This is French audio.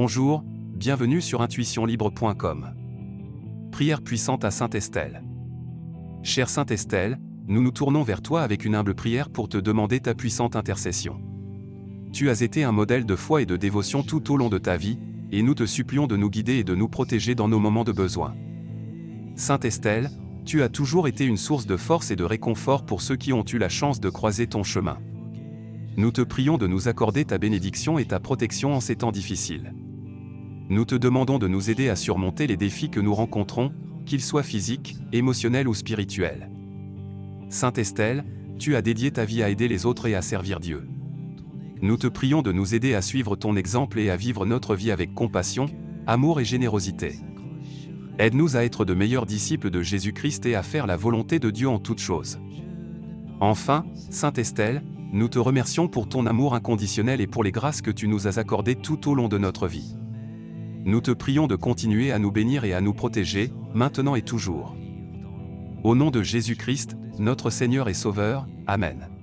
Bonjour, bienvenue sur intuitionlibre.com. Prière puissante à Sainte Estelle. Chère Sainte Estelle, nous nous tournons vers toi avec une humble prière pour te demander ta puissante intercession. Tu as été un modèle de foi et de dévotion tout au long de ta vie, et nous te supplions de nous guider et de nous protéger dans nos moments de besoin. Sainte Estelle, tu as toujours été une source de force et de réconfort pour ceux qui ont eu la chance de croiser ton chemin. Nous te prions de nous accorder ta bénédiction et ta protection en ces temps difficiles. Nous te demandons de nous aider à surmonter les défis que nous rencontrons, qu'ils soient physiques, émotionnels ou spirituels. Sainte Estelle, tu as dédié ta vie à aider les autres et à servir Dieu. Nous te prions de nous aider à suivre ton exemple et à vivre notre vie avec compassion, amour et générosité. Aide-nous à être de meilleurs disciples de Jésus-Christ et à faire la volonté de Dieu en toutes choses. Enfin, Sainte Estelle, nous te remercions pour ton amour inconditionnel et pour les grâces que tu nous as accordées tout au long de notre vie. Nous te prions de continuer à nous bénir et à nous protéger, maintenant et toujours. Au nom de Jésus-Christ, notre Seigneur et Sauveur, Amen.